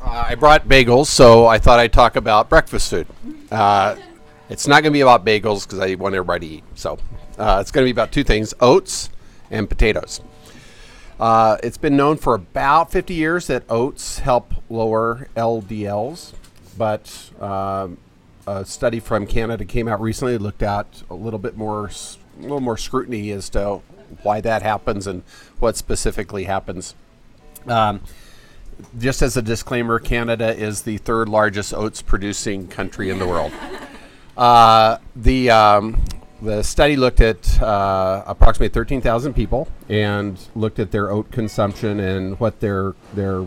Uh, I brought bagels, so I thought I'd talk about breakfast food. Uh, it's not going to be about bagels because I want everybody to eat. So uh, it's going to be about two things oats and potatoes. Uh, it's been known for about 50 years that oats help lower LDLs, but um, a study from Canada came out recently, looked at a little bit more, a little more scrutiny as to why that happens and what specifically happens. Um, just as a disclaimer, Canada is the third largest oats producing country in the world. Uh, the um, the study looked at uh, approximately 13,000 people and looked at their oat consumption and what their their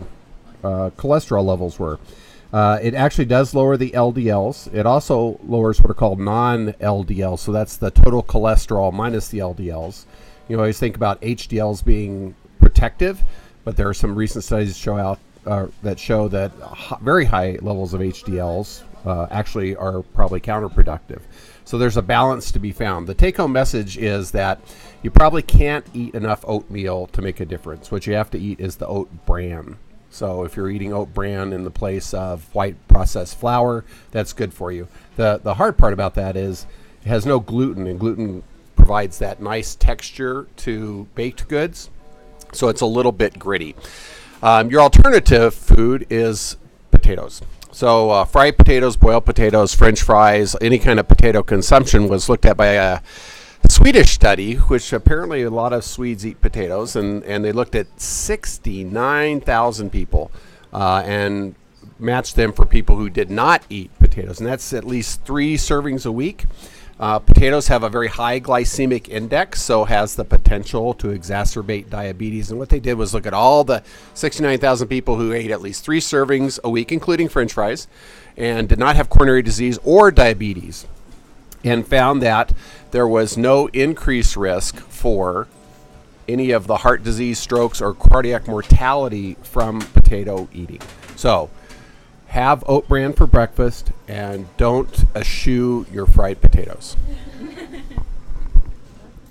uh, cholesterol levels were. Uh, it actually does lower the LDLs. It also lowers what are called non-LDLs, so that's the total cholesterol minus the LDLs. You always think about HDLs being protective, but there are some recent studies show out uh, that show that very high levels of HDLs uh, actually are probably counterproductive. So there's a balance to be found. The take home message is that you probably can't eat enough oatmeal to make a difference. What you have to eat is the oat bran. So if you're eating oat bran in the place of white processed flour, that's good for you. The the hard part about that is it has no gluten and gluten provides that nice texture to baked goods. So it's a little bit gritty. Um, your alternative food is potatoes. So uh, fried potatoes, boiled potatoes, French fries, any kind of potato consumption was looked at by a Swedish study, which apparently a lot of Swedes eat potatoes, and, and they looked at 69,000 people uh, and matched them for people who did not eat potatoes. And that's at least three servings a week. Uh, potatoes have a very high glycemic index, so has the potential to exacerbate diabetes. And what they did was look at all the 69,000 people who ate at least three servings a week, including French fries, and did not have coronary disease or diabetes, and found that there was no increased risk for any of the heart disease, strokes, or cardiac mortality from potato eating. So, have oat bran for breakfast and don't eschew your fried potatoes.